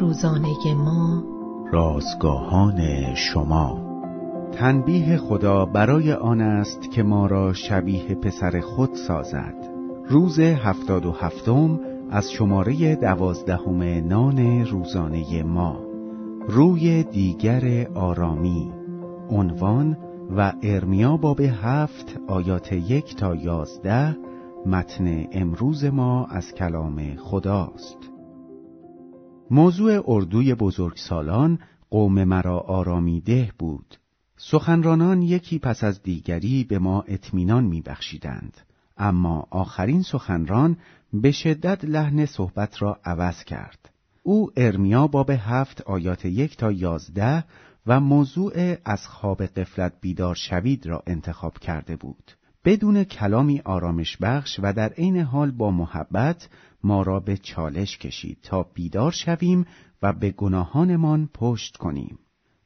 روزانه ما. رازگاهان شما. تنبیه خدا برای آن است که ما را شبیه پسر خود سازد. روز هفتاد و هفتم از شماره دوازدهم نان روزانه ما. روی دیگر آرامی. عنوان و ارمیا باب هفت آیات یک تا یازده متن امروز ما از کلام خداست. موضوع اردوی بزرگسالان قوم مرا آرامی ده بود. سخنرانان یکی پس از دیگری به ما اطمینان میبخشیدند. اما آخرین سخنران به شدت لحن صحبت را عوض کرد. او ارمیا باب هفت آیات یک تا یازده و موضوع از خواب قفلت بیدار شوید را انتخاب کرده بود. بدون کلامی آرامش بخش و در عین حال با محبت ما را به چالش کشید تا بیدار شویم و به گناهانمان پشت کنیم.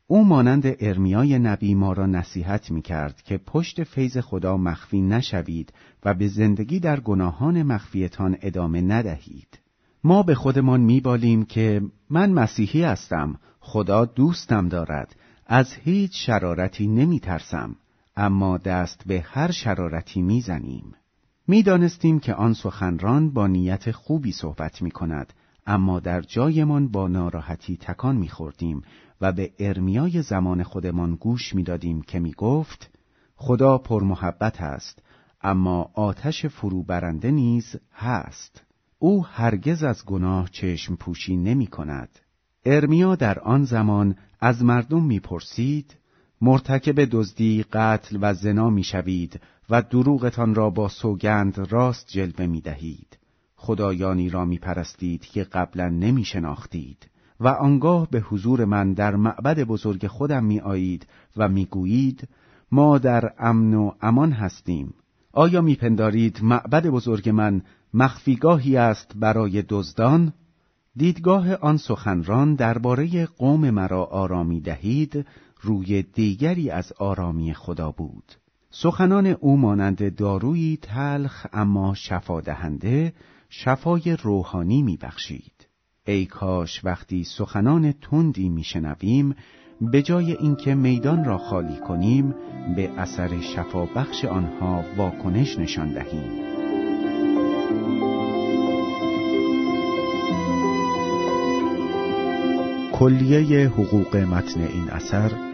او مانند ارمیای نبی ما را نصیحت می کرد که پشت فیض خدا مخفی نشوید و به زندگی در گناهان مخفیتان ادامه ندهید. ما به خودمان میبالیم که من مسیحی هستم، خدا دوستم دارد، از هیچ شرارتی نمی ترسم. اما دست به هر شرارتی می‌زنیم. می‌دانستیم که آن سخنران با نیت خوبی صحبت می کند، اما در جایمان با ناراحتی تکان میخوردیم و به ارمیای زمان خودمان گوش می‌دادیم که می گفت خدا پرمحبت است اما آتش فرو برنده نیز هست. او هرگز از گناه چشم پوشی نمی کند ارمیا در آن زمان از مردم می‌پرسید مرتکب دزدی، قتل و زنا می‌شوید و دروغتان را با سوگند راست جلوه می دهید. خدایانی را می پرستید که قبلا نمی شناختید و آنگاه به حضور من در معبد بزرگ خودم می آیید و می گویید ما در امن و امان هستیم. آیا می پندارید معبد بزرگ من مخفیگاهی است برای دزدان؟ دیدگاه آن سخنران درباره قوم مرا آرامی دهید روی دیگری از آرامی خدا بود. سخنان او مانند دارویی تلخ اما شفا دهنده شفای روحانی میبخشید. ای کاش وقتی سخنان تندی میشنویم به جای اینکه میدان را خالی کنیم به اثر شفا بخش آنها واکنش نشان دهیم. کلیه حقوق متن این اثر